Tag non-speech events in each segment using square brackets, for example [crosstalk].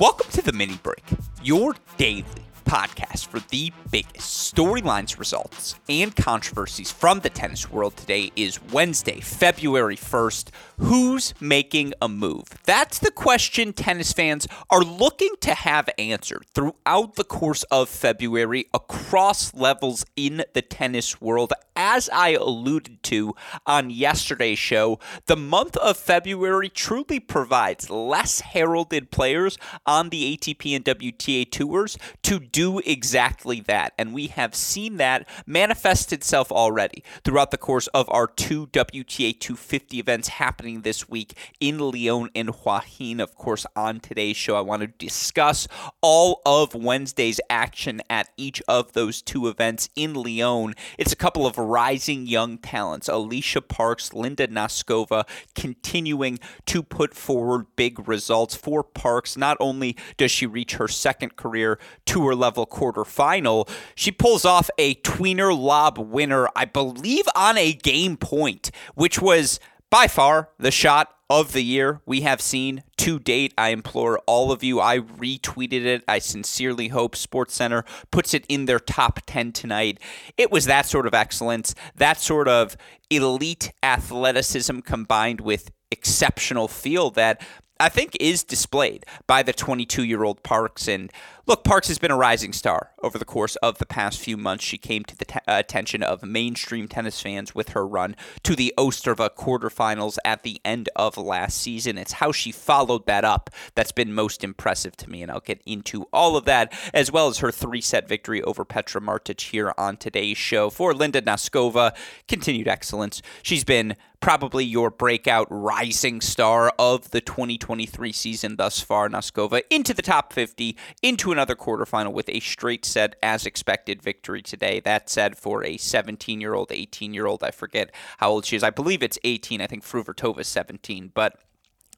Welcome to the mini break, your daily podcast for the biggest storylines, results, and controversies from the tennis world. Today is Wednesday, February 1st. Who's making a move? That's the question tennis fans are looking to have answered throughout the course of February across levels in the tennis world. As I alluded to on yesterday's show, the month of February truly provides less heralded players on the ATP and WTA tours to do exactly that. And we have seen that manifest itself already throughout the course of our two WTA 250 events happening this week in Lyon and Hua Hin. Of course, on today's show, I want to discuss all of Wednesday's action at each of those two events in Lyon. It's a couple of rising young talents, Alicia Parks, Linda Noskova, continuing to put forward big results for Parks. Not only does she reach her second career tour level quarterfinal, she pulls off a tweener lob winner, I believe, on a game point, which was by far the shot of the year we have seen to date. I implore all of you. I retweeted it. I sincerely hope SportsCenter puts it in their top 10 tonight. It was that sort of excellence, that sort of elite athleticism combined with exceptional feel that I think is displayed by the 22 year old Parks. And look, Parks has been a rising star over the course of the past few months. She came to the te- uh, attention of mainstream tennis fans with her run to the Ostrava quarterfinals at the end of last season. It's how she followed that up that's been most impressive to me. And I'll get into all of that, as well as her three set victory over Petra Martic here on today's show. For Linda Noskova, continued excellence. She's been probably your breakout rising star of the 2023 season thus far, Noskova, into the top 50, into another quarterfinal with a straight set as expected victory today. That said, for a 17 year old, 18 year old, I forget how old she is. I believe it's 18. I think Fruhvirtova is 17, but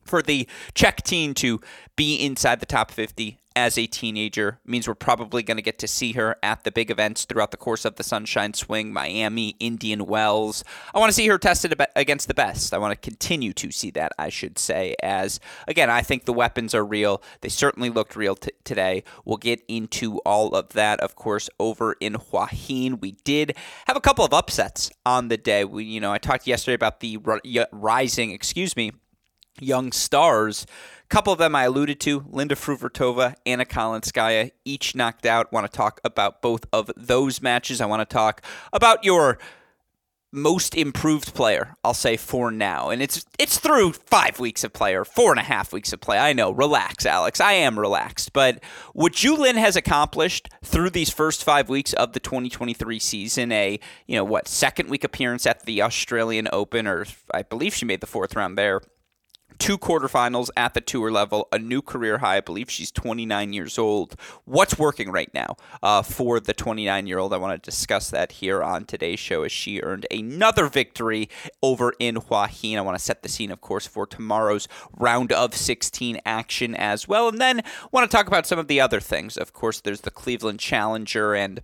for the Czech team to be inside the top 50 as a teenager means we're probably going to get to see her at the big events throughout the course of the Sunshine Swing, Miami, Indian Wells. I want to see her tested against the best. I want to continue to see that, I should say, as again, I think the weapons are real. They certainly looked real t- today. We'll get into all of that, of course, over in Hua Hin. We did have a couple of upsets on the day. We, you know, I talked yesterday about the r- rising, excuse me, young stars. Couple of them I alluded to Linda Fruhvirtova, Anna Kalinskaya, each knocked out. Want to talk about both of those matches. I want to talk about your most improved player, I'll say for now. And it's it's through five weeks of play or four and a half weeks of play. I know. Relax, Alex. I am relaxed. But what Zhu Lin has accomplished through these first five weeks of the 2023 season, a you know what, second week appearance at the Australian Open, or I believe she made the fourth round there two quarterfinals at the tour level, a new career high. I believe she's 29 years old. What's working right now uh, for the 29 year old? I want to discuss that here on today's show as she earned another victory over in Hua Hin. I want to set the scene, of course, for tomorrow's round of 16 action as well. And then want to talk about some of the other things. Of course, there's the Cleveland Challenger and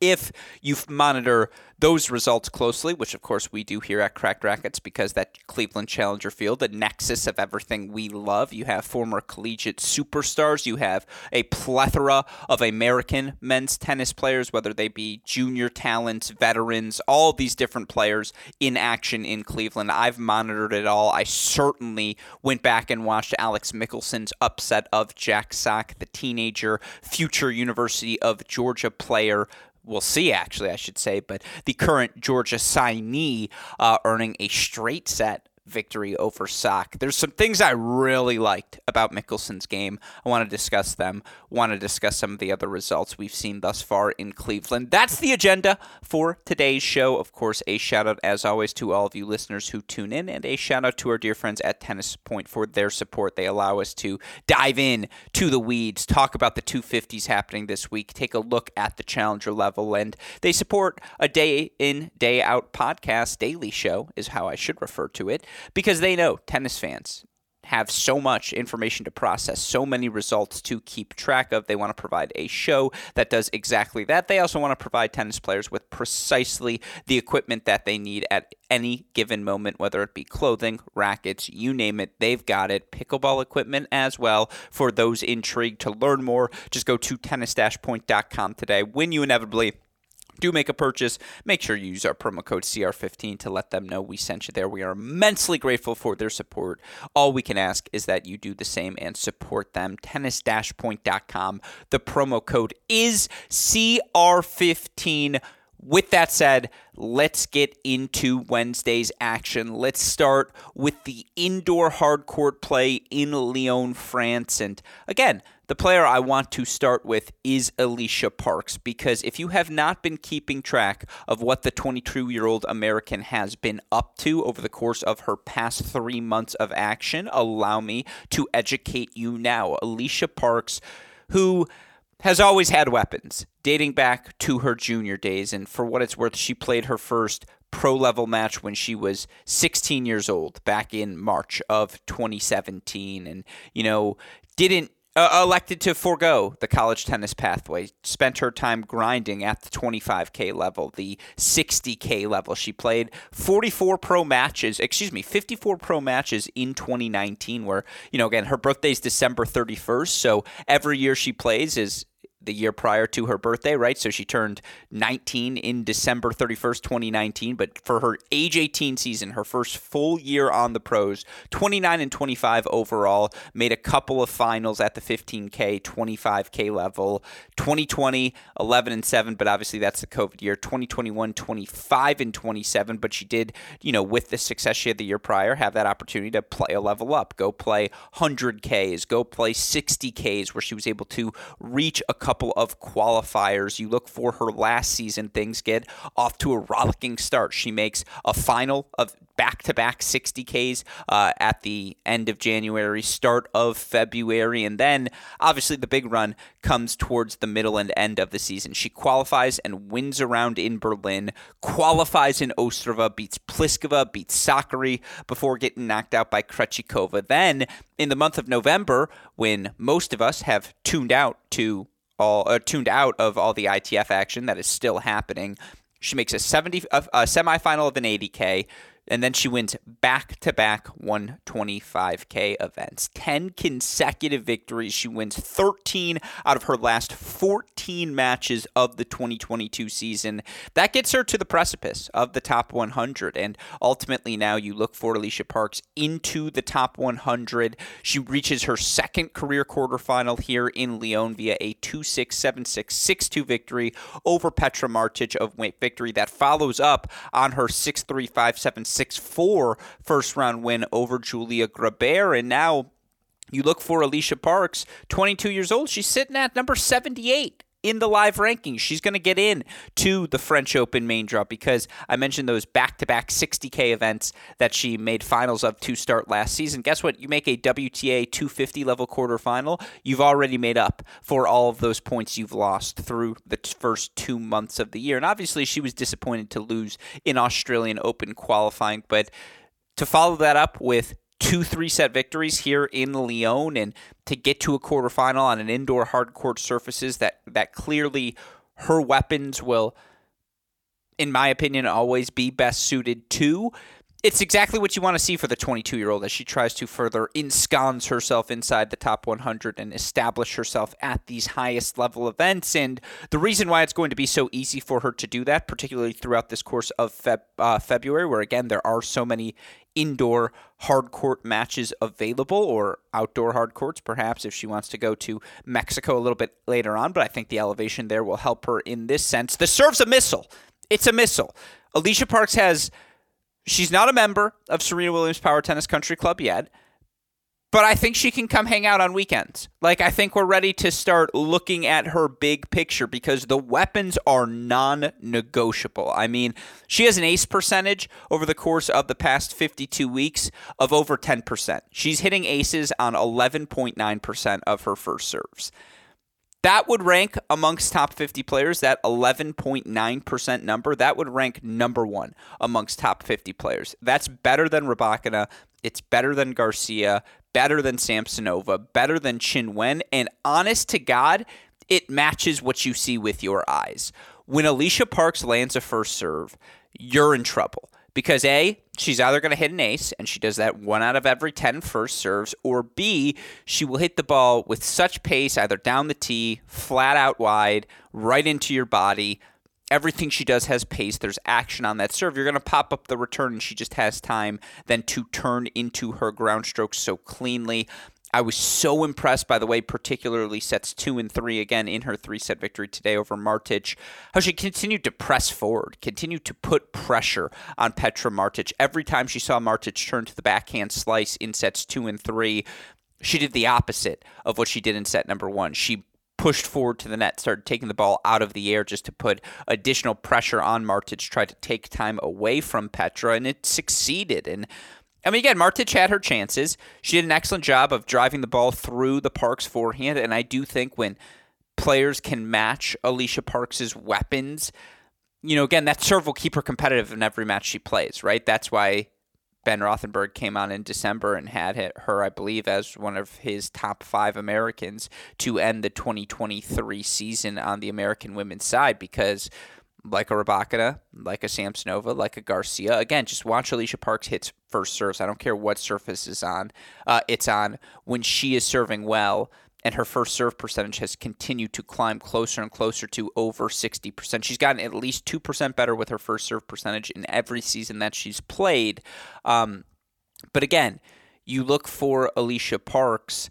if you monitor those results closely, which of course we do here at Cracked Racquets because that Cleveland Challenger field, the nexus of everything we love. You have former collegiate superstars, you have a plethora of American men's tennis players, whether they be junior talents, veterans, all these different players in action in Cleveland. I've monitored it all. I certainly went back and watched Alex Michelsen's upset of Jack Sock, the teenager, future University of Georgia player we'll see actually I should say, but the current Georgia signee uh, earning a straight set victory over Sock. There's some things I really liked about Michelsen's game. I want to discuss them. Want to discuss some of the other results we've seen thus far in Cleveland. That's the agenda for today's show. Of course, a shout out as always to all of you listeners who tune in, and a shout out to our dear friends at Tennis Point for their support. They allow us to dive in to the weeds, talk about the 250s happening this week, take a look at the challenger level, and they support a day in, day out podcast, daily show is how I should refer to it because they know tennis fans have so much information to process, so many results to keep track of. They want to provide a show that does exactly that. They also want to provide tennis players with precisely the equipment that they need at any given moment, whether it be clothing, rackets, you name it, they've got it. Pickleball equipment as well. For those intrigued to learn more, just go to tennis-point.com today. When you inevitably do make a purchase, make sure you use our promo code CR15 to let them know we sent you there. We are immensely grateful for their support. All we can ask is that you do the same and support them. Tennis-point.com. The promo code is CR15. With that said, let's get into Wednesday's action. Let's start with the indoor hard court play in Lyon, France. And again, the player I want to start with is Alicia Parks because if you have not been keeping track of what the 22 year old American has been up to over the course of her past three months of action, allow me to educate you now. Alicia Parks, who has always had weapons dating back to her junior days. And for what it's worth, she played her first pro level match when she was 16 years old back in March of 2017. And, you know, didn't uh, elected to forego the college tennis pathway, spent her time grinding at the 25K level, the 60K level. She played 44 pro matches, excuse me, 54 pro matches in 2019, where, you know, again, her birthday is December 31st. So every year she plays is the year prior to her birthday, right? So she turned 19 in December 31st, 2019. But for her age 18 season, her first full year on the pros, 29 and 25 overall, made a couple of finals at the 15K, 25K level. 2020, 11 and 7, but obviously that's the COVID year. 2021, 25 and 27, but she did, you know, with the success she had the year prior, have that opportunity to play a level up, go play 100Ks, go play 60Ks, where she was able to reach a couple of qualifiers. You look for her last season, things get off to a rollicking start. She makes a final of back to back 60Ks uh, at the end of January, start of February. And then obviously the big run comes towards the middle and end of the season. She qualifies and wins around in Berlin, qualifies in Ostrava, beats Pliskova, beats Sakkari before getting knocked out by Krejcikova. Then in the month of November, when most of us have tuned out to all uh, tuned out of all the ITF action that is still happening. She makes a 70 a, a semifinal of an 80k and then she wins back to back 125K events. 10 consecutive victories. She wins 13 out of her last 14 matches of the 2022 season. That gets her to the precipice of the top 100. And ultimately, now you look for Alicia Parks into the top 100. She reaches her second career quarterfinal here in Lyon via a 2 6 7 6 6 2 victory over Petra Martic of victory that follows up on her 6 3 5 7 6 6 4 first round win over Julia Grabher. And now you look for Alicia Parks, 22 years old. She's sitting at number 78 in the live rankings. She's going to get in to the French Open main draw because I mentioned those back-to-back 60k events that she made finals of to start last season. Guess what? You make a WTA 250 level quarterfinal, you've already made up for all of those points you've lost through the first 2 months of the year. And obviously she was disappointed to lose in Australian Open qualifying, but to follow that up with two three set victories here in Lyon and to get to a quarterfinal on an indoor hard court surfaces that that clearly her weapons will in my opinion always be best suited to it's exactly what you want to see for the 22 year old as she tries to further ensconce herself inside the top 100 and establish herself at these highest level events. And the reason why it's going to be so easy for her to do that, particularly throughout this course of Feb- uh, February, where again, there are so many indoor hard court matches available or outdoor hard courts, perhaps if she wants to go to Mexico a little bit later on. But I think the elevation there will help her in this sense. The serve's a missile. It's a missile. Alicia Parks has She's not a member of Serena Williams Power Tennis Country Club yet, but I think she can come hang out on weekends. Like, I think we're ready to start looking at her big picture because the weapons are non negotiable. I mean, she has an ace percentage over the course of the past 52 weeks of over 10%. She's hitting aces on 11.9% of her first serves. That would rank amongst top 50 players, that 11.9% number, that would rank number one amongst top 50 players. That's better than Rybakina. It's better than Garcia, better than Samsonova, better than Qin Wen. And honest to God, it matches what you see with your eyes. When Alicia Parks lands a first serve, you're in trouble because A, she's either going to hit an ace, and she does that one out of every 10 first serves, or B, she will hit the ball with such pace, either down the tee, flat out wide, right into your body. Everything she does has pace. There's action on that serve. You're going to pop up the return, and she just has time then to turn into her ground strokes so cleanly. I was so impressed by the way, particularly sets two and three again in her three set victory today over Martic, how she continued to press forward, continued to put pressure on Petra Martic. Every time she saw Martic turn to the backhand slice in sets two and three, she did the opposite of what she did in set number one. She pushed forward to the net, started taking the ball out of the air just to put additional pressure on Martic, tried to take time away from Petra, and it succeeded. And I mean, again, Martic had her chances. She did an excellent job of driving the ball through the Parks forehand, and I do think when players can match Alicia Parks's weapons, you know, again, that serve will keep her competitive in every match she plays, right? That's why Ben Rothenberg came on in December and had her, I believe, as one of his top five Americans to end the 2023 season on the American women's side because – like a Rybakina, like a Samsonova, like a Garcia. Again, just watch Alicia Parks hits first serves. I don't care what surface is on. Uh, it's on when she is serving well, and her first serve percentage has continued to climb closer and closer to over 60%. She's gotten at least 2% better with her first serve percentage in every season that she's played. Um, but again, you look for Alicia Parks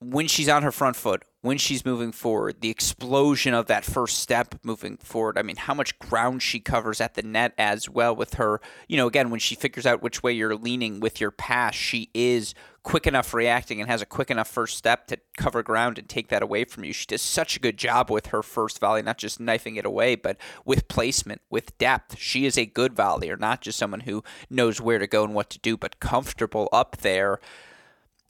when she's on her front foot when she's moving forward, the explosion of that first step moving forward. I mean, how much ground she covers at the net as well with her. You know, again, when she figures out which way you're leaning with your pass, she is quick enough reacting and has a quick enough first step to cover ground and take that away from you. She does such a good job with her first volley, not just knifing it away, but with placement, with depth. She is a good volleyer, not just someone who knows where to go and what to do, but comfortable up there.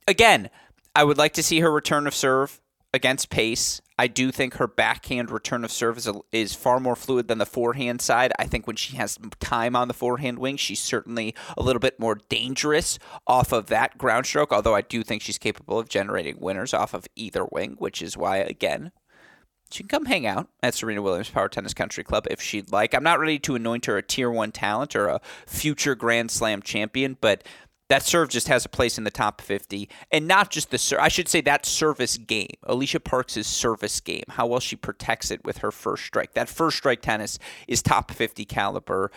Again, I would like to see her return of serve against pace. I do think her backhand return of service is far more fluid than the forehand side. I think when she has time on the forehand wing, she's certainly a little bit more dangerous off of that ground stroke, although I do think she's capable of generating winners off of either wing, which is why, again, she can come hang out at Serena Williams Power Tennis Country Club if she'd like. I'm not ready to anoint her a tier one talent or a future Grand Slam champion, but that serve just has a place in the top 50 and not just the serve i should say that service game alicia parks' service game how well she protects it with her first strike. That first strike tennis is top 50 caliber.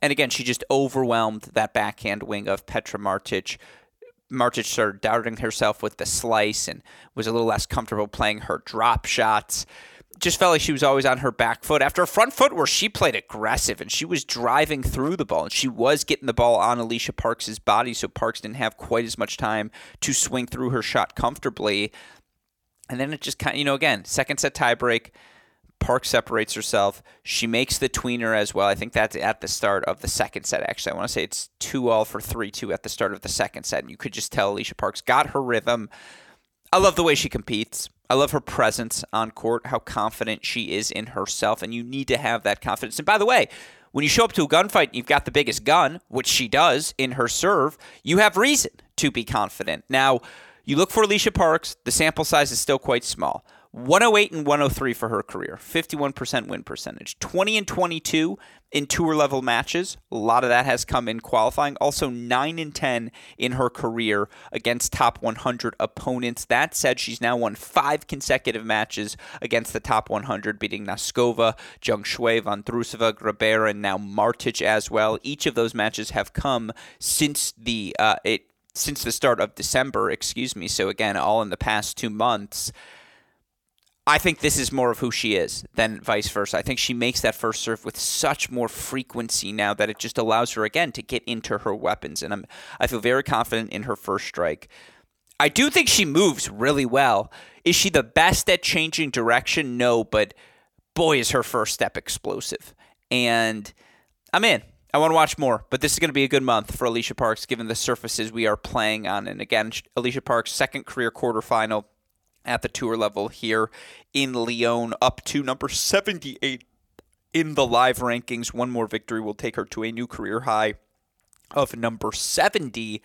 And again she just overwhelmed that backhand wing of petra martic. Martic started doubting herself with the slice and was a little less comfortable playing her drop shots just felt like she was always on her back foot after a front foot where she played aggressive and she was driving through the ball and she was getting the ball on Alicia Parks' body so Parks didn't have quite as much time to swing through her shot comfortably. And then it just kind of, you know, again, second set tiebreak. Park separates herself. She makes the tweener as well. I think that's at the start of the second set, actually. I want to say it's 2 all for 3 2 at the start of the second set. And you could just tell Alicia Parks got her rhythm. I love the way she competes. I love her presence on court, how confident she is in herself, and you need to have that confidence. And by the way, when you show up to a gunfight and you've got the biggest gun, which she does in her serve, you have reason to be confident. Now, you look for Alicia Parks, the sample size is still quite small. 108 and 103 for her career, 51% win percentage, 20 and 22 in tour level matches. A lot of that has come in qualifying. Also 9 and 10 in her career against top 100 opponents. That said, she's now won 5 consecutive matches against the top 100 beating Noskova, Zhang Shuai, Vondrousova, Grabera and now Martic as well. Each of those matches have come since the uh, it since the start of December, excuse me. So again, all in the past 2 months. I think this is more of who she is than vice versa. I think she makes that first serve with such more frequency now that it just allows her again to get into her weapons, and I'm I feel very confident in her first strike. I do think she moves really well. Is she the best at changing direction? No, but boy, is her first step explosive. And I'm in. I want to watch more, but this is going to be a good month for Alicia Parks given the surfaces we are playing on. And again, Alicia Parks' second career quarterfinal at the tour level here in Lyon, up to number 78 in the live rankings. One more victory will take her to a new career high of number 70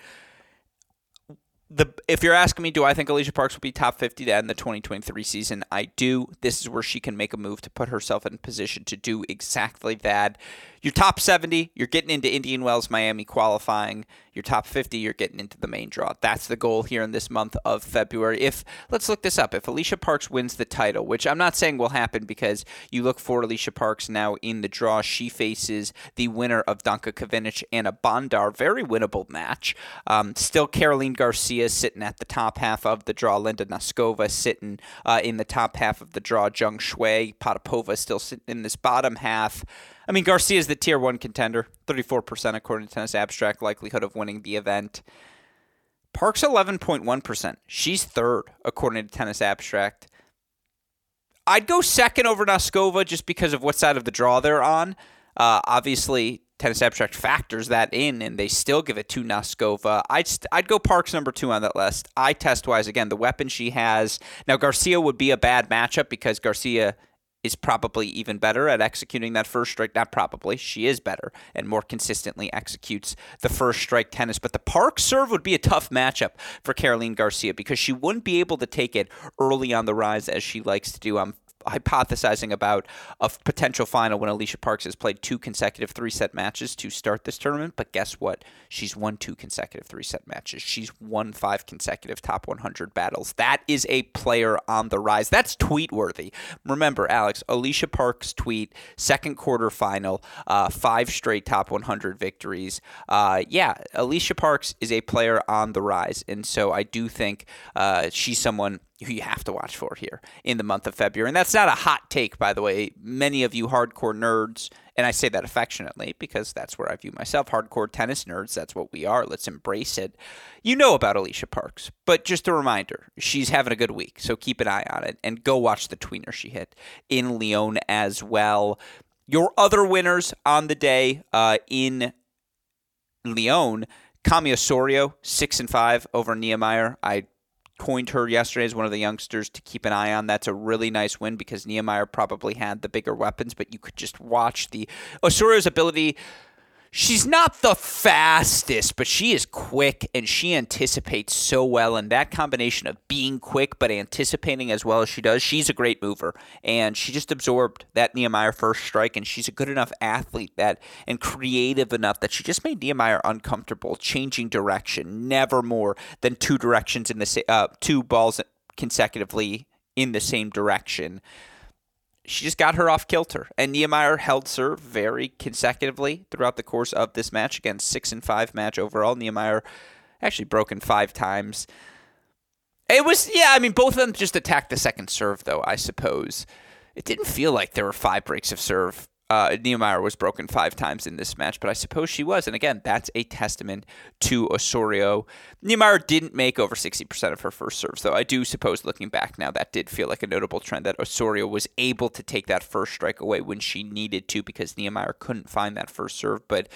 the if you're asking me, do I think Alicia Parks will be top 50 to end the 2023 season? I do. This is where she can make a move to put herself in position to do exactly that. Your top 70, you're getting into Indian Wells, Miami qualifying. Your top 50, you're getting into the main draw. That's the goal here in this month of February. If let's look this up. If Alicia Parks wins the title, which I'm not saying will happen because you look for Alicia Parks now in the draw, she faces the winner of Danka Kovinic and a Bondar, very winnable match. Um, still, Caroline Garcia sitting at the top half of the draw. Linda Noskova sitting uh, in the top half of the draw. Zhang Shuai, Potapova still sitting in this bottom half. I mean, Garcia is the tier one contender, 34% according to Tennis Abstract, likelihood of winning the event. Park's 11.1%. She's third according to Tennis Abstract. I'd go second over Noskova just because of what side of the draw they're on. Uh, obviously, Tennis Abstract factors that in, and they still give it to Noskova. I'd, st- I'd go Parks number two on that list. Eye test wise, again, the weapon she has. Now, Garcia would be a bad matchup because Garcia is probably even better at executing that first strike. Not probably, she is better and more consistently executes the first strike tennis. But the park serve would be a tough matchup for Caroline Garcia because she wouldn't be able to take it early on the rise as she likes to do. I'm hypothesizing about a potential final when Alicia Parks has played two consecutive three set matches to start this tournament. But guess what? She's won two consecutive three set matches. She's won five consecutive top 100 battles. That is a player on the rise. That's tweet worthy. Remember, Alex, Alicia Parks tweet, second quarter final, uh, five straight top 100 victories. Uh, yeah, Alicia Parks is a player on the rise. And so I do think uh, she's someone you have to watch for here in the month of February. And that's not a hot take, by the way. Many of you hardcore nerds, and I say that affectionately because that's where I view myself hardcore tennis nerds. That's what we are. Let's embrace it. You know about Alicia Parks, but just a reminder she's having a good week. So keep an eye on it and go watch the tweener she hit in Lyon as well. Your other winners on the day uh, in Lyon. Cami Osorio, six and five over Niedermayer. I coined her yesterday as one of the youngsters to keep an eye on. That's a really nice win because Niedermayer probably had the bigger weapons, but you could just watch the Osorio's ability she's not the fastest, but she is quick and she anticipates so well. And that combination of being quick but anticipating as well as she does, she's a great mover. And she just absorbed that Niedermayer first strike, and she's a good enough athlete that and creative enough that she just made Niedermayer uncomfortable, changing direction, never more than two directions in the uh, two balls consecutively in the same direction she just got her off kilter. And Niemeier held serve very consecutively throughout the course of this match. Again, six and five match overall. Niemeier actually broken five times. It was yeah, I mean both of them just attacked the second serve though, I suppose. It didn't feel like there were five breaks of serve uh, Niedermayer was broken five times in this match, but I suppose she was. And again, that's a testament to Osorio. Niedermayer didn't make over 60% of her first serves, though. I do suppose looking back now, that did feel like a notable trend that Osorio was able to take that first strike away when she needed to because Niedermayer couldn't find that first serve. But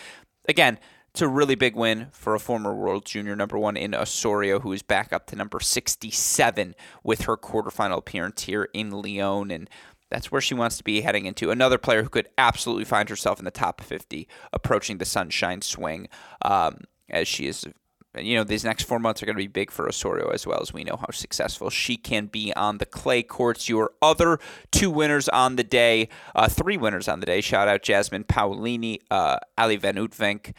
again, it's a really big win for a former world junior number one in Osorio, who is back up to number 67 with her quarterfinal appearance here in Lyon. And that's where she wants to be heading into. Another player who could absolutely find herself in the top 50, approaching the sunshine swing, um, as she is. You know, these next four months are going to be big for Osorio as well as we know how successful she can be on the clay courts. Your other two winners on the day, uh, three winners on the day. Shout out Jasmine Paolini, uh, Ali Van Uytvanck,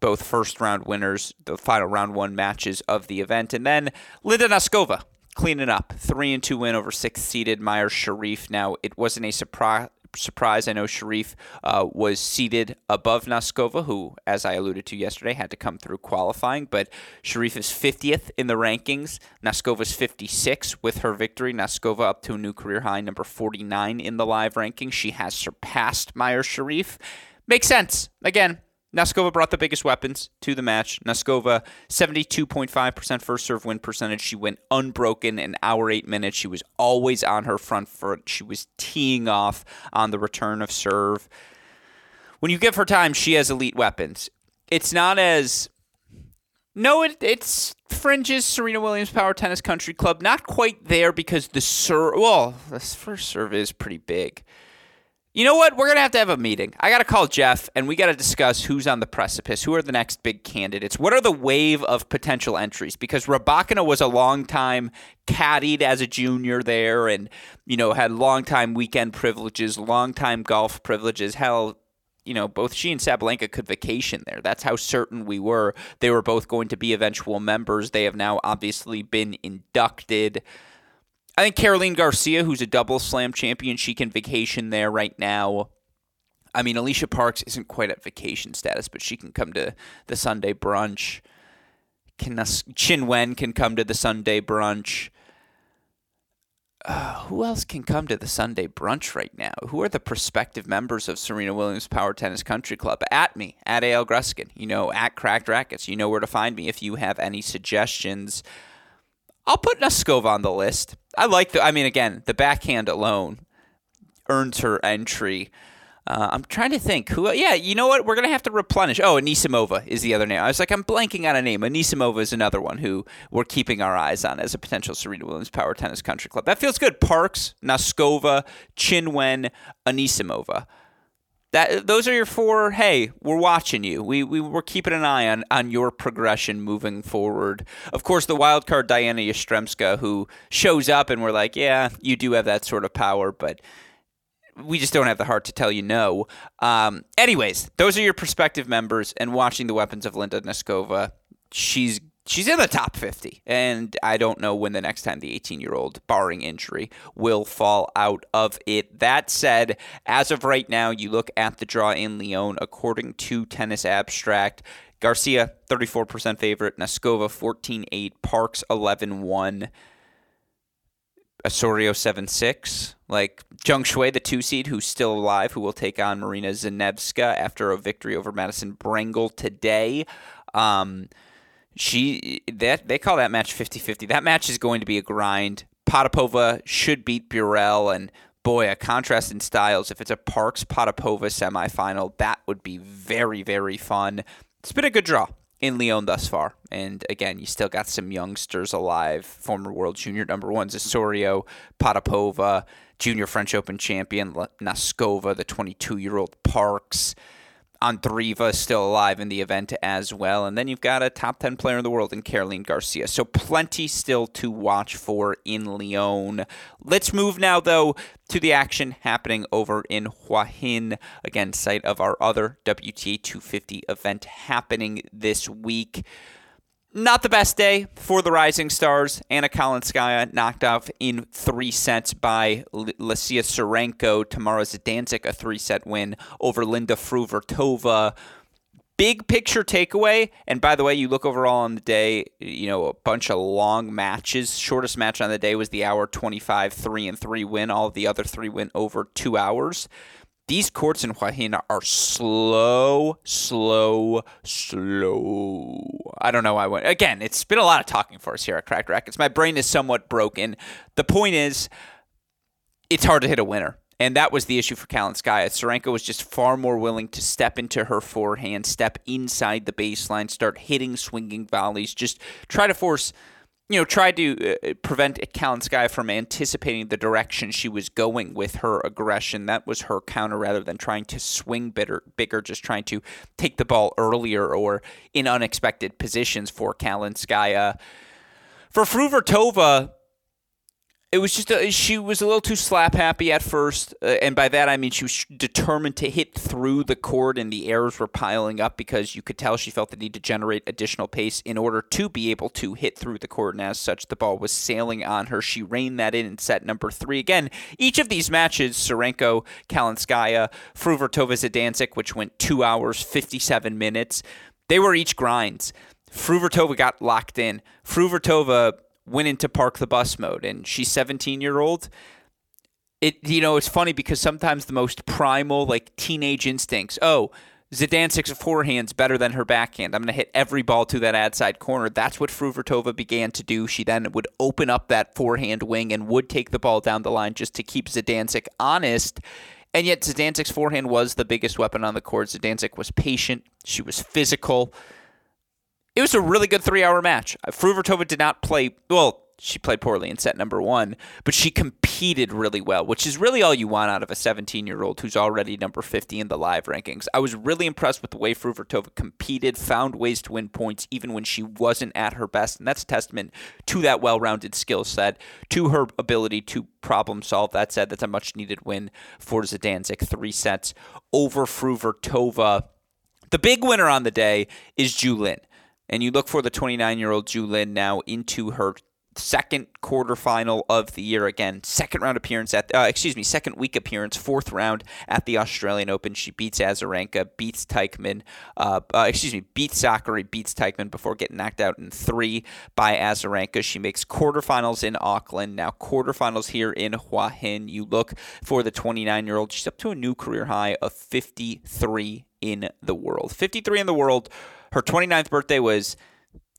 both first round winners, the final round one matches of the event. And then Linda Noskova, cleaning up. Three and two win over six seeded Mayar Sharif. Now it wasn't a surprise. Surprise! I know Sharif uh, was seated above Noskova, who, as I alluded to yesterday, had to come through qualifying. But Sharif is 50th in the rankings. Noskova's 56 with her victory. Noskova up to a new career high, number 49 in the live ranking. She has surpassed Mayar Sharif. Makes sense. Again, Noskova brought the biggest weapons to the match. Noskova, 72.5% first serve win percentage. She went unbroken in hour eight minutes. She was always on her front foot. She was teeing off on the return of serve. When you give her time, she has elite weapons. It's not as. No, it, it's fringes Serena Williams Power Tennis Country Club. Not quite there because the serve, well, this first serve is pretty big. You know what? We're going to have to have a meeting. I got to call Jeff and we got to discuss who's on the precipice. Who are the next big candidates? What are the wave of potential entries? Because Rybakina was a long time caddied as a junior there and, you know, had long time weekend privileges, long time golf privileges. Hell, you know, both she and Sabalenka could vacation there. That's how certain we were. They were both going to be eventual members. They have now obviously been inducted. I think Caroline Garcia, who's a double slam champion, she can vacation there right now. I mean, Alicia Parks isn't quite at vacation status, but she can come to the Sunday brunch. Can Qin Wen can come to the Sunday brunch. Uh, who else can come to the Sunday brunch right now? Who are the prospective members of Serena Williams Power Tennis Country Club? At me, at AL Gruskin, you know, at Cracked Racquets. You know where to find me if you have any suggestions. I'll put Noskova on the list. I like the. I mean, again, the backhand alone earns her entry. Uh, I'm trying to think who. Yeah, you know what? We're gonna have to replenish. Oh, Anisimova is the other name. I was like, I'm blanking on a name. Anisimova is another one who we're keeping our eyes on as a potential Serena Williams Power Tennis Country Club. That feels good. Parks, Noskova, Qin Wen, Anisimova that those are your four. Hey, we're watching you. We we we're keeping an eye on on your progression moving forward. Of course, the wild card Diana Yastremska, who shows up, and we're like, yeah, you do have that sort of power, but we just don't have the heart to tell you no. Um, anyways, those are your prospective members, and watching the weapons of Linda Noskova. She's she's in the top 50 and i don't know when the next time the 18 year old barring injury will fall out of it that said as of right now you look at the draw in lyon according to tennis abstract garcia 34% favorite noskova 14-8 parks 11-1 Osorio 7-6 like Zhang Shuai, the two seed, who's still alive, who will take on Maryna Zanevska after a victory over Madison Brengle today. Um, she that they call that match 50-50. That match is going to be a grind. Potapova should beat Burel and boy, a contrast in styles. If it's a Parks Potapova semifinal, that would be very very fun. It's been a good draw in Lyon thus far. And again, you still got some youngsters alive. Former world junior number ones Osorio, Potapova, junior French Open champion Noskova, the 22 year old Parks. Andreeva still alive in the event as well. And then you've got a top 10 player in the world in Caroline Garcia. So plenty still to watch for in Lyon. Let's move now, though, to the action happening over in Hua Hin. Again, site of our other WTA 250 event happening this week. Not the best day for the Rising Stars. Anna Kalinskaya knocked off in three sets by Lesia Tsurenko. Tamara Zidansek, a three set win over Linda Fruhvirtova. Big picture takeaway, and by the way, you look overall on the day, you know, a bunch of long matches. Shortest match on the day was the hour 25 3 and 3 win. All the other three went over two hours. These courts in Hua Hin are slow, slow, slow. I don't know why I went. Again, it's been a lot of talking for us here at Cracked Racquets. My brain is somewhat broken. The point is, it's hard to hit a winner. And that was the issue for Kalinskaya. Tsurenko was just far more willing to step into her forehand, step inside the baseline, start hitting swinging volleys, just try to force you know, tried to uh, prevent Kalinskaya from anticipating the direction she was going with her aggression. That was her counter rather than trying to swing bitter, bigger, just trying to take the ball earlier or in unexpected positions for Kalinskaya. For Fruhvirtova, it was just a, she was a little too slap happy at first, uh, and by that I mean she was determined to hit through the court, and the errors were piling up because you could tell she felt the need to generate additional pace in order to be able to hit through the court, and as such, the ball was sailing on her. She reined that in in set number three. Again, each of these matches, Tsurenko, Kalinskaya, Fruhvirtova Zidansek, which went two hours fifty-seven minutes, they were each grinds. Fruhvirtova got locked in. Fruhvirtova went into park the bus mode and she's 17 year old it you know it's funny because sometimes the most primal like teenage instincts oh Zidansek's forehand's better than her backhand. I'm going to hit every ball to that ad side corner. That's what Fruhvirtova began to do. She then would open up that forehand wing and would take the ball down the line just to keep Zidansek honest. And yet Zidansek's forehand was the biggest weapon on the court. Zidansek was patient. She was physical it was a really good three hour match. Uh, Fruhvirtova did not play well she played poorly in set number one, but she competed really well, which is really all you want out of a 17 year old who's already number 50 in the live rankings. I was really impressed with the way Fruhvirtova competed, found ways to win points even when she wasn't at her best, and that's a testament to that well rounded skill set, to her ability to problem solve. That said, that's a much needed win for Zidansek, three sets over Fruhvirtova. The big winner on the day is Zhu And you look for the 29 year old Zhu now into her second quarterfinal of the year again. Second round appearance at, uh, excuse me, second week appearance, fourth round at the Australian Open. She beats Azarenka, beats Teichmann, uh, uh, excuse me, beats Sakkari, beats Teichmann before getting knocked out in three by Azarenka. She makes quarterfinals in Auckland, now quarterfinals here in Hua Hin. You look for the 29 year old. She's up to a new career high of 53 in the world. 53 in the world. Her 29th birthday was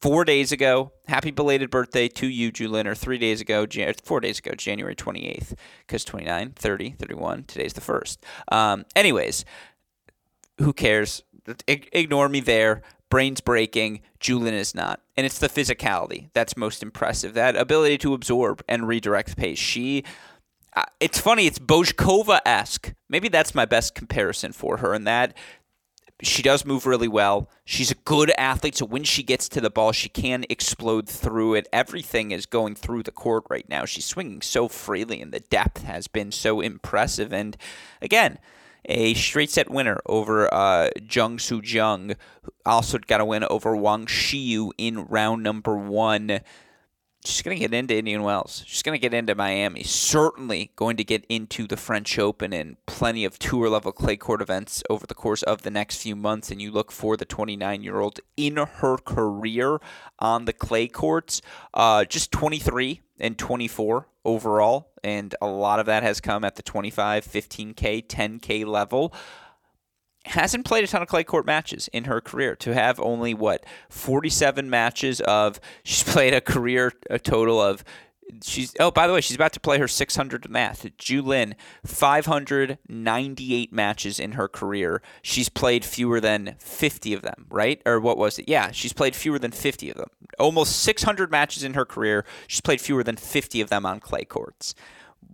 four days ago. Happy belated birthday to you, Zhu Lin, or three days ago, Jan- four days ago, January 28th, because 29, 30, 31, today's the first. Um, anyways, who cares? I- ignore me there. Brain's breaking. Zhu Lin is not. And it's the physicality that's most impressive. That ability to absorb and redirect pace. She. Uh, it's funny. It's Bouzkova esque. Maybe that's my best comparison for her, and that she does move really well. She's a good athlete, so when she gets to the ball, she can explode through it. Everything is going through the court right now. She's swinging so freely, and the depth has been so impressive. And again, a straight set winner over uh, Jung Soo Jung. Also got a win over Wang Xiyu in round number one she's going to get into Indian Wells. She's going to get into Miami. Certainly going to get into the French Open and plenty of tour level clay court events over the course of the next few months. And you look for the 29 year old in her career on the clay courts, uh, just 23 and 24 overall. And a lot of that has come at the 25, 15K, 10K level hasn't played a ton of clay court matches in her career. To have only what 47 matches of [laughs] she's played a career a total of she's oh by the way she's about to play her 600 math. Zhu Lin 598 matches in her career. She's played fewer than 50 of them, right? Or what was it? Yeah, she's played fewer than 50 of them. Almost 600 matches in her career. She's played fewer than 50 of them on clay courts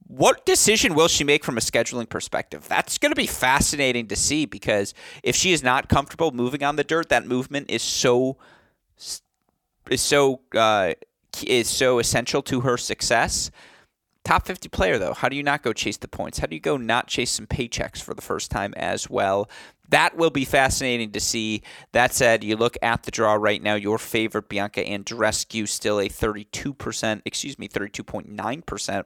what decision will she make from a scheduling perspective? That's going to be fascinating to see because if she is not comfortable moving on the dirt, that movement is so is so uh, is so essential to her success. Top 50 player though, how do you not go chase the points? How do you go not chase some paychecks for the first time as well? That will be fascinating to see. That said, you look at the draw right now, your favorite Bianca Andreescu still a 32%, excuse me, 32.9%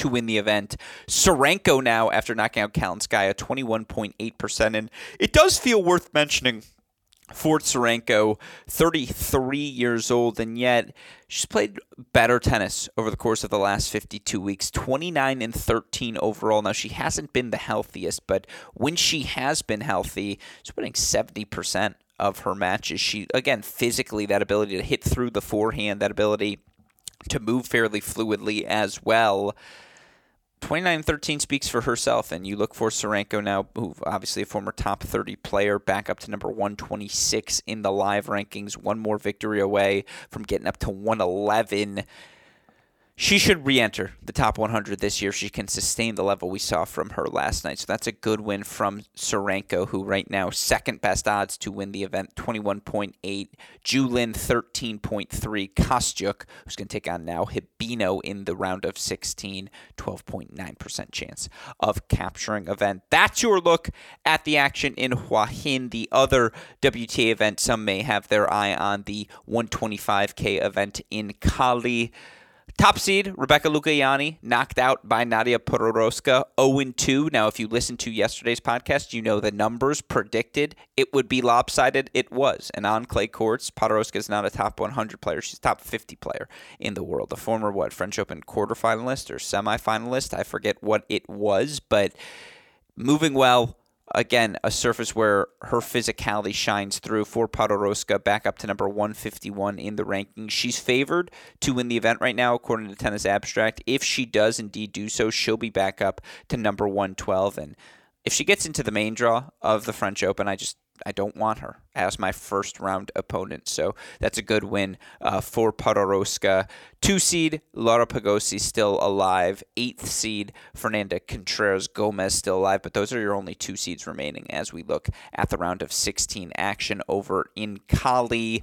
to win the event. Tsurenko now, after knocking out Kalinskaya, 21.8%. And it does feel worth mentioning for Tsurenko, 33 years old, and yet she's played better tennis over the course of the last 52 weeks 29 and 13 overall. Now, she hasn't been the healthiest, but when she has been healthy, she's winning 70% of her matches. She, again, physically, that ability to hit through the forehand, that ability to move fairly fluidly as well. 29-13 speaks for herself, and you look for Tsurenko now, who obviously a former top 30 player, back up to number 126 in the live rankings, one more victory away from getting up to 111 she should re-enter the top 100 this year. She can sustain the level we saw from her last night. So that's a good win from Tsurenko, who right now second best odds to win the event, 21.8. Zhu Lin 13.3. Kostyuk, who's going to take on now Hibino in the round of 16, 12.9% chance of capturing event. That's your look at the action in Hua Hin. The other WTA event, some may have their eye on the 125K event in Cali. Top seed, Rebecca Lukiani, knocked out by Nadia Podoroska, 0-2. Now, if you listened to yesterday's podcast, you know the numbers predicted it would be lopsided. It was. And on clay courts, Podoroska is not a top 100 player. She's top 50 player in the world. A former, what, French Open quarterfinalist or semifinalist? I forget what it was, but moving well, again, a surface where her physicality shines through for Podoroska, back up to number 151 in the rankings. She's favored to win the event right now, according to Tennis Abstract. If she does indeed do so, she'll be back up to number 112. And if she gets into the main draw of the French Open, I just I don't want her as my first round opponent. So that's a good win uh, for Podoroska. Two seed, Laura Pigossi still alive. Eighth seed, Fernanda Contreras Gomez still alive. But those are your only two seeds remaining as we look at the round of 16 action over in Cali.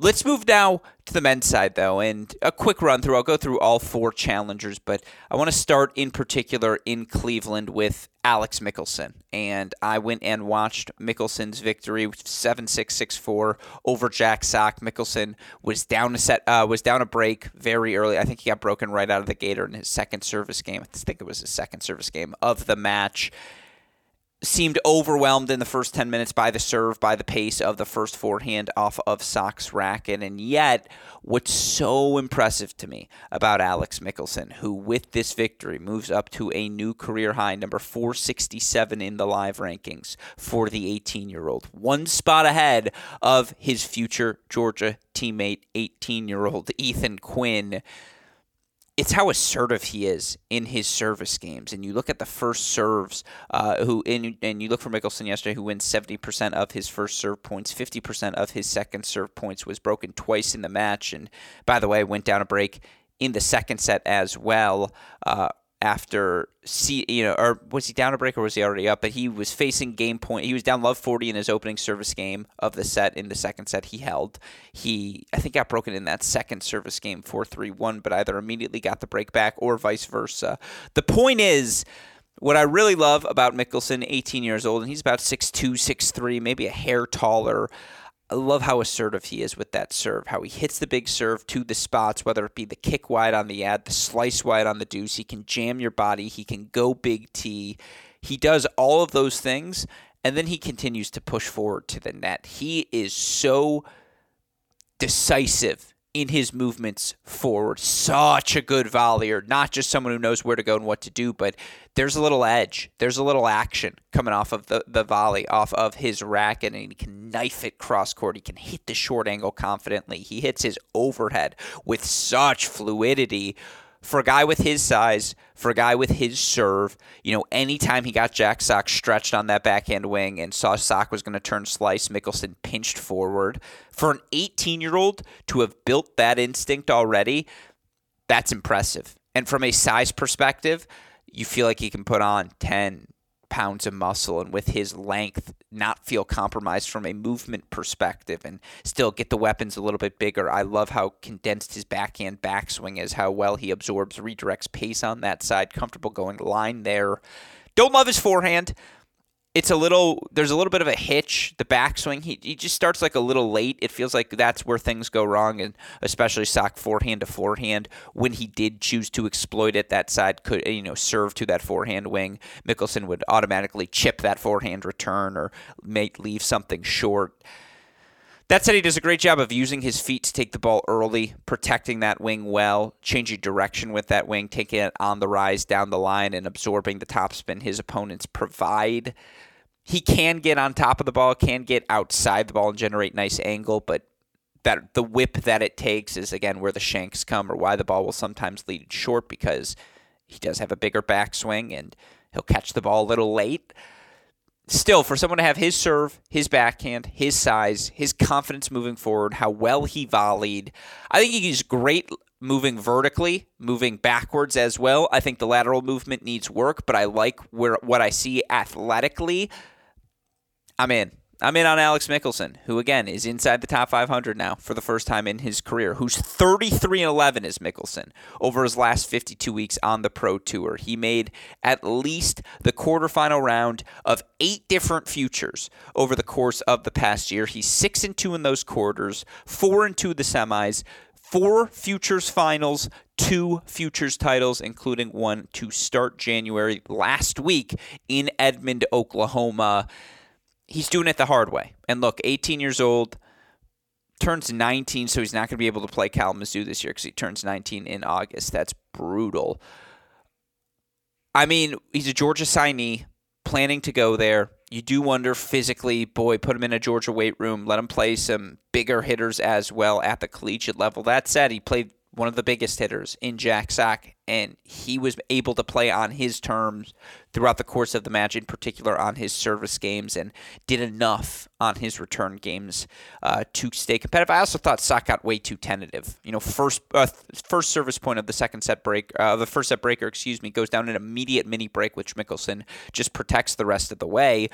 Let's move now to the men's side, though, and a quick run through. I'll go through all four challengers, but I want to start in particular in Cleveland with Alex Michelsen. And I went and watched Michelsen's victory, 7 6 6 4 over Jack Sock. Michelsen was down a set, uh, was down a break very early. I think he got broken right out of the gate in his second service game. I think it was his second service game of the match seemed overwhelmed in the first 10 minutes by the serve, by the pace of the first forehand off of Sock's racket. And yet, what's so impressive to me about Alex Michelsen, who with this victory moves up to a new career high, number 467 in the live rankings for the 18 year old, one spot ahead of his future Georgia teammate, 18 year old Ethan Quinn it's how assertive he is in his service games. And you look at the first serves, uh, who and, and you look for Michelsen yesterday, who wins seventy percent of his first serve points, fifty percent of his second serve points, was broken twice in the match, and by the way, went down a break in the second set as well. Uh, after see you know or was he down a break or was he already up? But he was facing game point. He was down love 40 in his opening service game of the set in the second set he held. He i think got broken in that second service game 4-3-1 but either immediately got the break back or vice versa. The point is what I really love about Michelsen, 18 years old, and he's about 6'2, 6'3, maybe a hair taller. I love how assertive he is with that serve, how he hits the big serve to the spots, whether it be the kick wide on the ad, the slice wide on the deuce. He can jam your body, he can go big T. He does all of those things, and then he continues to push forward to the net. He is so decisive in his movements forward. Such a good volleyer, not just someone who knows where to go and what to do, but there's a little edge. There's a little action coming off of the, the volley, off of his racket, and he can knife it cross court. He can hit the short angle confidently. He hits his overhead with such fluidity for a guy with his size, for a guy with his serve, you know, anytime he got Jack Sock stretched on that backhand wing and saw Sock was going to turn slice, Michelsen pinched forward. For an 18 year old to have built that instinct already, that's impressive. And from a size perspective, you feel like he can put on 10, pounds of muscle and with his length not feel compromised from a movement perspective and still get the weapons a little bit bigger. I love how condensed his backhand backswing is, how well he absorbs, redirects pace on that side, comfortable going line there. Don't love his forehand it's a little there's a little bit of a hitch the backswing he, he just starts like a little late. It feels like that's where things go wrong and especially sock forehand to forehand when he did choose to exploit it that side could you know serve to that forehand wing. Michelsen would automatically chip that forehand return or make leave something short that said, he does a great job of using his feet to take the ball early, protecting that wing well, changing direction with that wing, taking it on the rise down the line, and absorbing the topspin his opponents provide. He can get on top of the ball, can get outside the ball and generate nice angle, but that the whip that it takes is again where the shanks come, or why the ball will sometimes lead short because he does have a bigger backswing and he'll catch the ball a little late still, for someone to have his serve, his backhand, his size, his confidence moving forward, how well he volleyed, I think he's great moving vertically, moving backwards as well. I think the lateral movement needs work, but I like where what I see athletically. I'm in. I'm in on Alex Michelsen, who again is inside the top 500 now for the first time in his career, who's 33 and 11 is Michelsen over his last 52 weeks on the Pro Tour. He made at least the quarterfinal round of eight different futures over the course of the past year. He's 6 and 2 in those quarters, 4 and 2 the semis, four futures finals, two futures titles, including one to start January last week in Edmond, Oklahoma he's doing it the hard way. And look, 18 years old, turns 19, so he's not going to be able to play Kalamazoo this year because he turns 19 in August. That's brutal. I mean, he's a Georgia signee, planning to go there. You do wonder physically, boy, put him in a Georgia weight room, let him play some bigger hitters as well at the collegiate level. That said, he played one of the biggest hitters in Jack Sock, and he was able to play on his terms throughout the course of the match, in particular on his service games, and did enough on his return games uh, to stay competitive. I also thought Sock got way too tentative. You know, first uh, first service point of the second set break, uh, the first set breaker, excuse me, goes down an immediate mini break, which Michelsen just protects the rest of the way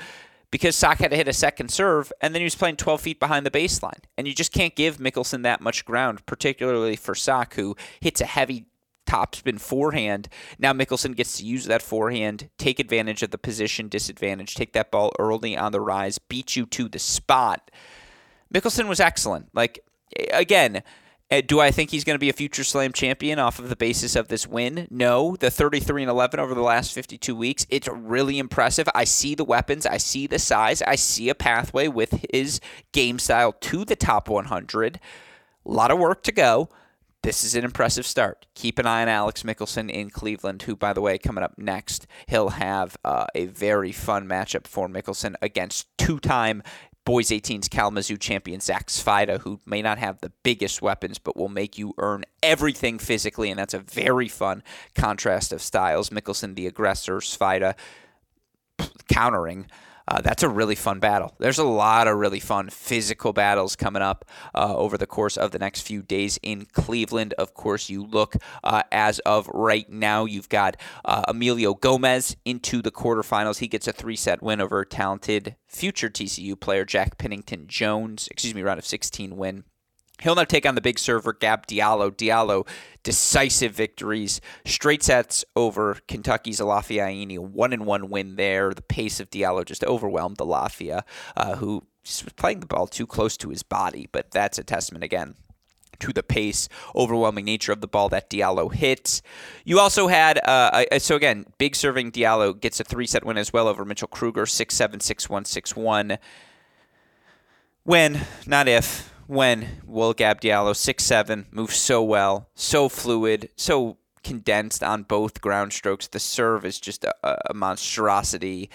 because Sock had to hit a second serve, and then he was playing 12 feet behind the baseline. And you just can't give Michelsen that much ground, particularly for Sock, who hits a heavy topspin forehand. Now Michelsen gets to use that forehand, take advantage of the position disadvantage, take that ball early on the rise, beat you to the spot. Michelsen was excellent. Like, again, do I think he's going to be a future slam champion off of the basis of this win? No. The 33 and 11 over the last 52 weeks, it's really impressive. I see the weapons, I see the size, I see a pathway with his game style to the top 100. A lot of work to go. This is an impressive start. Keep an eye on Alex Michelsen in Cleveland, who, by the way, coming up next, he'll have uh, a very fun matchup for Michelsen against two time Boys 18's Kalamazoo champion Zach Svajda, who may not have the biggest weapons, but will make you earn everything physically, and that's a very fun contrast of styles. Michelsen, the aggressor, Svajda countering. Uh, that's a really fun battle. There's a lot of really fun physical battles coming up uh, over the course of the next few days in Cleveland. Of course, you look uh, as of right now, you've got uh, Emilio Gomez into the quarterfinals. He gets a three set win over talented future TCU player Jack Pennington Jones, excuse me, round of 16 win. He'll now take on the big server Gab Diallo. Diallo, decisive victories, straight sets over Kentucky's Alafia Ayeni, one and one win there. The pace of Diallo just overwhelmed Alafia, uh, who was playing the ball too close to his body, but that's a testament again to the pace, overwhelming nature of the ball that Diallo hits. You also had, uh, so again, big serving Diallo gets a three set win as well over Mitchell Kruger, 6 7, 6 1, 6 1. When, not if, when Will Gab Diallo, six seven, moves so well, so fluid, so condensed on both ground strokes. The serve is just a, a monstrosity.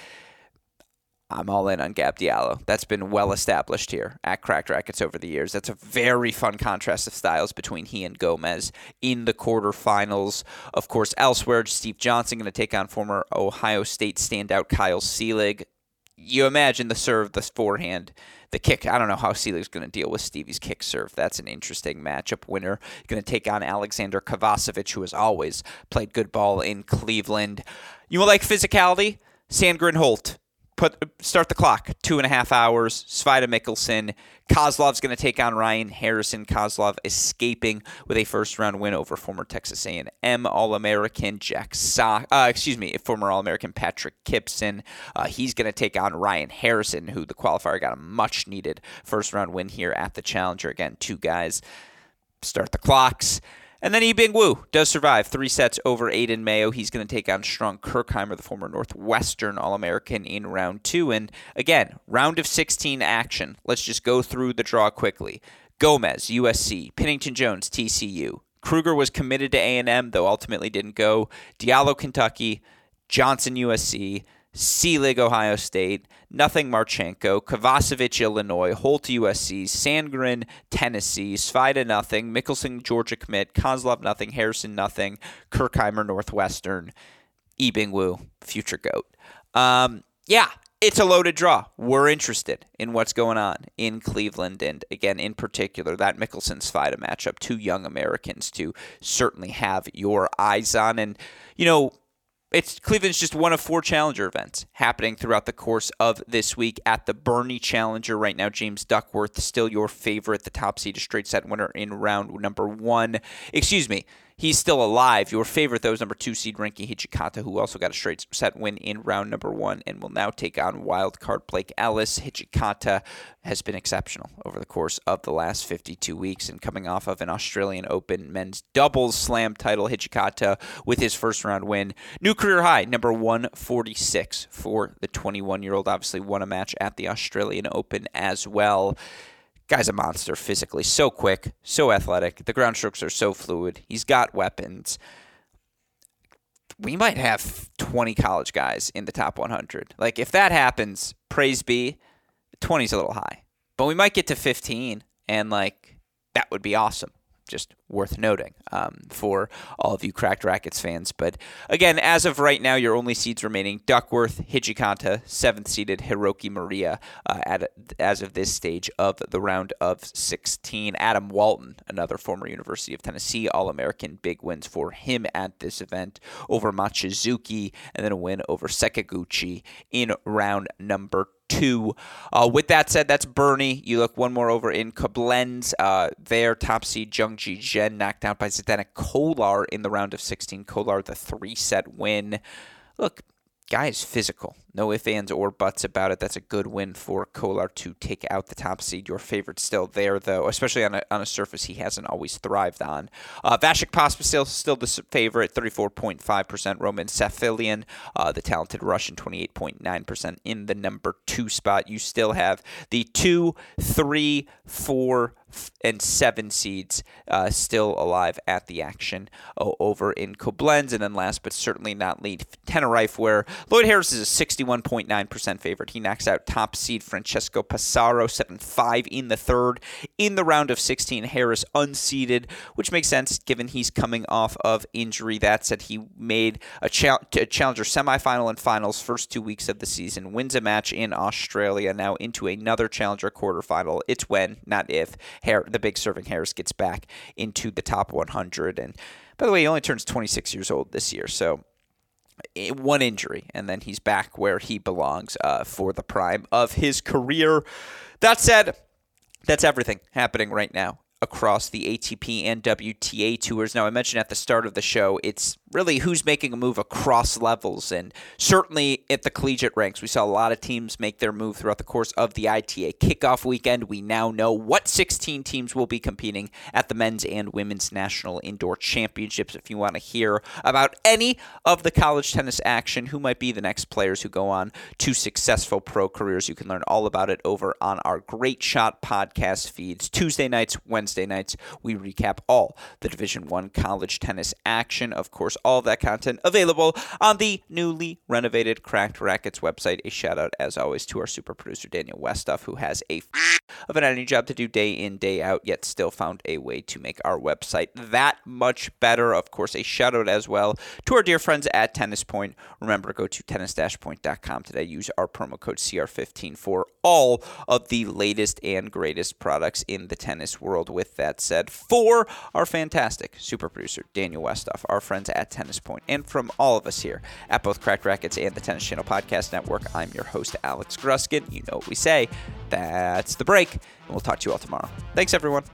I'm all in on Gab Diallo. That's been well established here at Cracked Racquets over the years. That's a very fun contrast of styles between he and Gomez in the quarterfinals. Of course, elsewhere, Steve Johnson going to take on former Ohio State standout Kyle Seelig. You imagine the serve, the forehand the kick, I don't know how Seelig's going to deal with Stevie's kick serve. That's an interesting matchup winner. Going to take on Alexander Kovacevic, who has always played good ball in Cleveland. You will like physicality? Sandgren Holt put start the clock. Two and a half hours. Svajda Michelsen. Kozlov's going to take on Ryan Harrison. Kozlov escaping with a first round win over former Texas A&M All American Jack Sock. Uh, excuse me, former All American Patrick Kypson. Uh, he's going to take on Ryan Harrison, who the qualifier got a much needed first round win here at the Challenger. Again, two guys start the clocks. And then Yibing Wu does survive three sets over Aidan Mayo. He's going to take on Strong Kirchheimer, the former Northwestern All American, in round two. And again, round of 16 action. Let's just go through the draw quickly. Gomez, USC. Pennington Jones, TCU. Kruger was committed to A&M, though ultimately didn't go. Diallo, Kentucky. Johnson, USC. Seelig, Ohio State, nothing Marchenko, Kovacevic, Illinois, Holt, USC, Sandgren, Tennessee, Svajda, nothing, Michelsen Georgia commit, Kozlov, nothing, Harrison, nothing, Kirchheimer, Northwestern, Yibing Wu, future GOAT. Um, yeah, it's a loaded draw. We're interested in what's going on in Cleveland, and again, in particular, that Michelsen Svajda matchup. Two young Americans to certainly have your eyes on, and you know it's Cleveland's just one of four Challenger events happening throughout the course of this week at the Burnie Challenger. Right now, James Duckworth still your favorite, the top seed, a straight set winner in round number one. Excuse me, he's still alive. Your favorite, though, is number two seed Rinky Hijikata, who also got a straight set win in round number one and will now take on wild card Blake Ellis. Hijikata has been exceptional over the course of the last 52 weeks and coming off of an Australian Open men's doubles slam title. Hijikata with his first round win. New career high, number 146 for the 21 year old. Obviously, won a match at the Australian Open as well. Guy's a monster physically. So quick, so athletic. The ground strokes are so fluid. He's got weapons. We might have 20 college guys in the top 100. Like, if that happens, praise be, 20 is a little high. But we might get to 15, and, like, that would be awesome. Just worth noting um, for all of you cracked racquets fans. But again, as of right now, your only seeds remaining: Duckworth, Hijikata, seventh seeded Hiroki Moriya. Uh, at as of this stage of the round of 16, Adam Walton, another former University of Tennessee All-American, big wins for him at this event over Mochizuki, and then a win over Sekiguchi in round number two. Uh, with that said, that's Burnie. You look one more over in Koblenz. Uh, their top seed Jungji Zhen knocked out by Zdenek Kolar in the round of 16. Kolar the three set win. Look, guy is physical. No ifs, ands, or buts about it. That's a good win for Kolar to take out the top seed. Your favorite still there, though, especially on a, on a surface he hasn't always thrived on. Uh, Vasek Pospisil still the favorite, 34.5%. Roman Safiullin, uh, the talented Russian, 28.9% in the number two spot. You still have the two, three, four, and seven seeds uh, still alive at the action uh, over in Koblenz. And then last but certainly not least, Tenerife, where Lloyd Harris is a 61.9% favorite. He knocks out top seed Francesco Passaro 7 5 in the third. In the round of 16, Harris unseeded, which makes sense given he's coming off of injury. That said, he made a, a challenger semifinal and finals first two weeks of the season, wins a match in Australia, now into another challenger quarterfinal. It's when, not if, Har- the big serving Harris gets back into the top 100. And by the way, he only turns 26 years old this year, so one injury, and then he's back where he belongs uh, for the prime of his career. That said, that's everything happening right now across the ATP and WTA tours. Now, I mentioned at the start of the show, it's really who's making a move across levels. And certainly at the collegiate ranks, we saw a lot of teams make their move throughout the course of the ITA kickoff weekend. We now know what 16 teams will be competing at the men's and women's national indoor championships. If you want to hear about any of the college tennis action, who might be the next players who go on to successful pro careers, you can learn all about it over on our Great Shot podcast feeds. Tuesday nights, Wednesday nights, we recap all the Division One college tennis action. Of course, all that content available on the newly renovated Cracked Racquets website. A shout out, as always, to our super producer, Daniel Westoff, who has a of an editing job to do day in, day out, yet still found a way to make our website that much better. Of course, a shout out as well to our dear friends at Tennis Point. Remember, go to tennis-point.com today. Use our promo code CR15 for all of the latest and greatest products in the tennis world. With that said, for our fantastic super producer, Daniel Westoff, our friends Tennis Point, and from all of us here at both Cracked Racquets and the Tennis Channel Podcast Network, I'm your host, Alex Gruskin. You know what we say. That's the break, and we'll talk to you all tomorrow. Thanks, everyone.